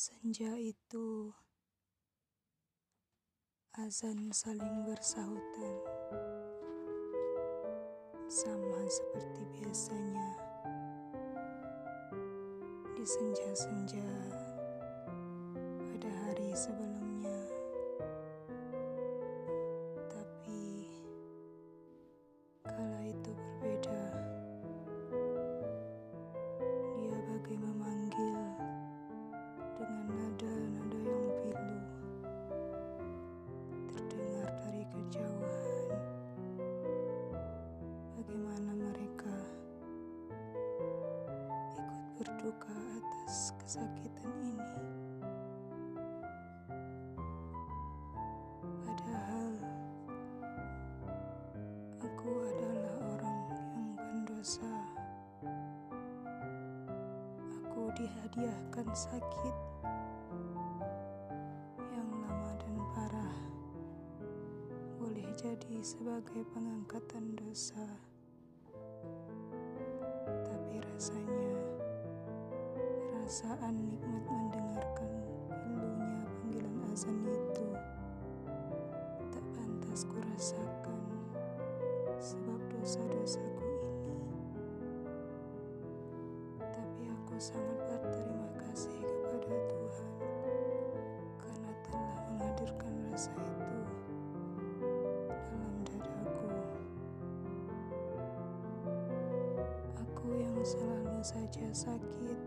Senja itu, azan saling bersahutan, sama seperti biasanya di senja-senja pada hari sebelumnya. Nada-nada yang pilu terdengar dari kejauhan. Bagaimana mereka ikut berduka atas kesakitan ini. Padahal aku adalah orang yang berdosa. Aku dihadiahkan sakit boleh jadi sebagai pengangkatan dosa. Tapi rasanya perasaan nikmat mendengarkan pilunya panggilan azan itu tak pantas kurasakan sebab dosa-dosaku ini. Tapi aku sangat berterima kasih kepada Tuhan karena telah menghadirkan rasa itu Aku yang selalu saja sakit,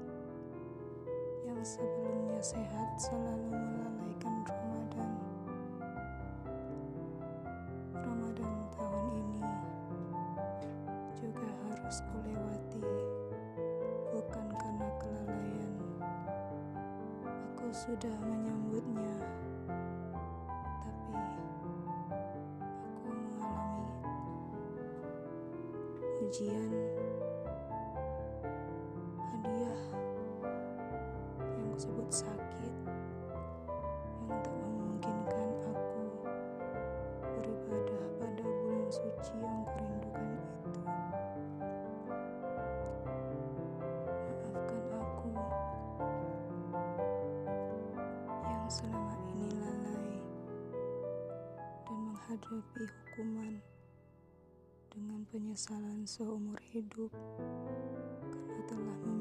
yang sebelumnya sehat selalu melalaikan Ramadan. Ramadan tahun ini juga harus kulewati, bukan karena kelalaian. Aku sudah menyambutnya, tapi aku mengalami ujian hadiah yang kusebut sakit. Yang tak memungkinkan aku beribadah pada bulan suci yang kurindukan itu. Maafkan aku. Yang selama ini lalai dan menghadapi hukuman dengan penyesalan seumur hidup karena telah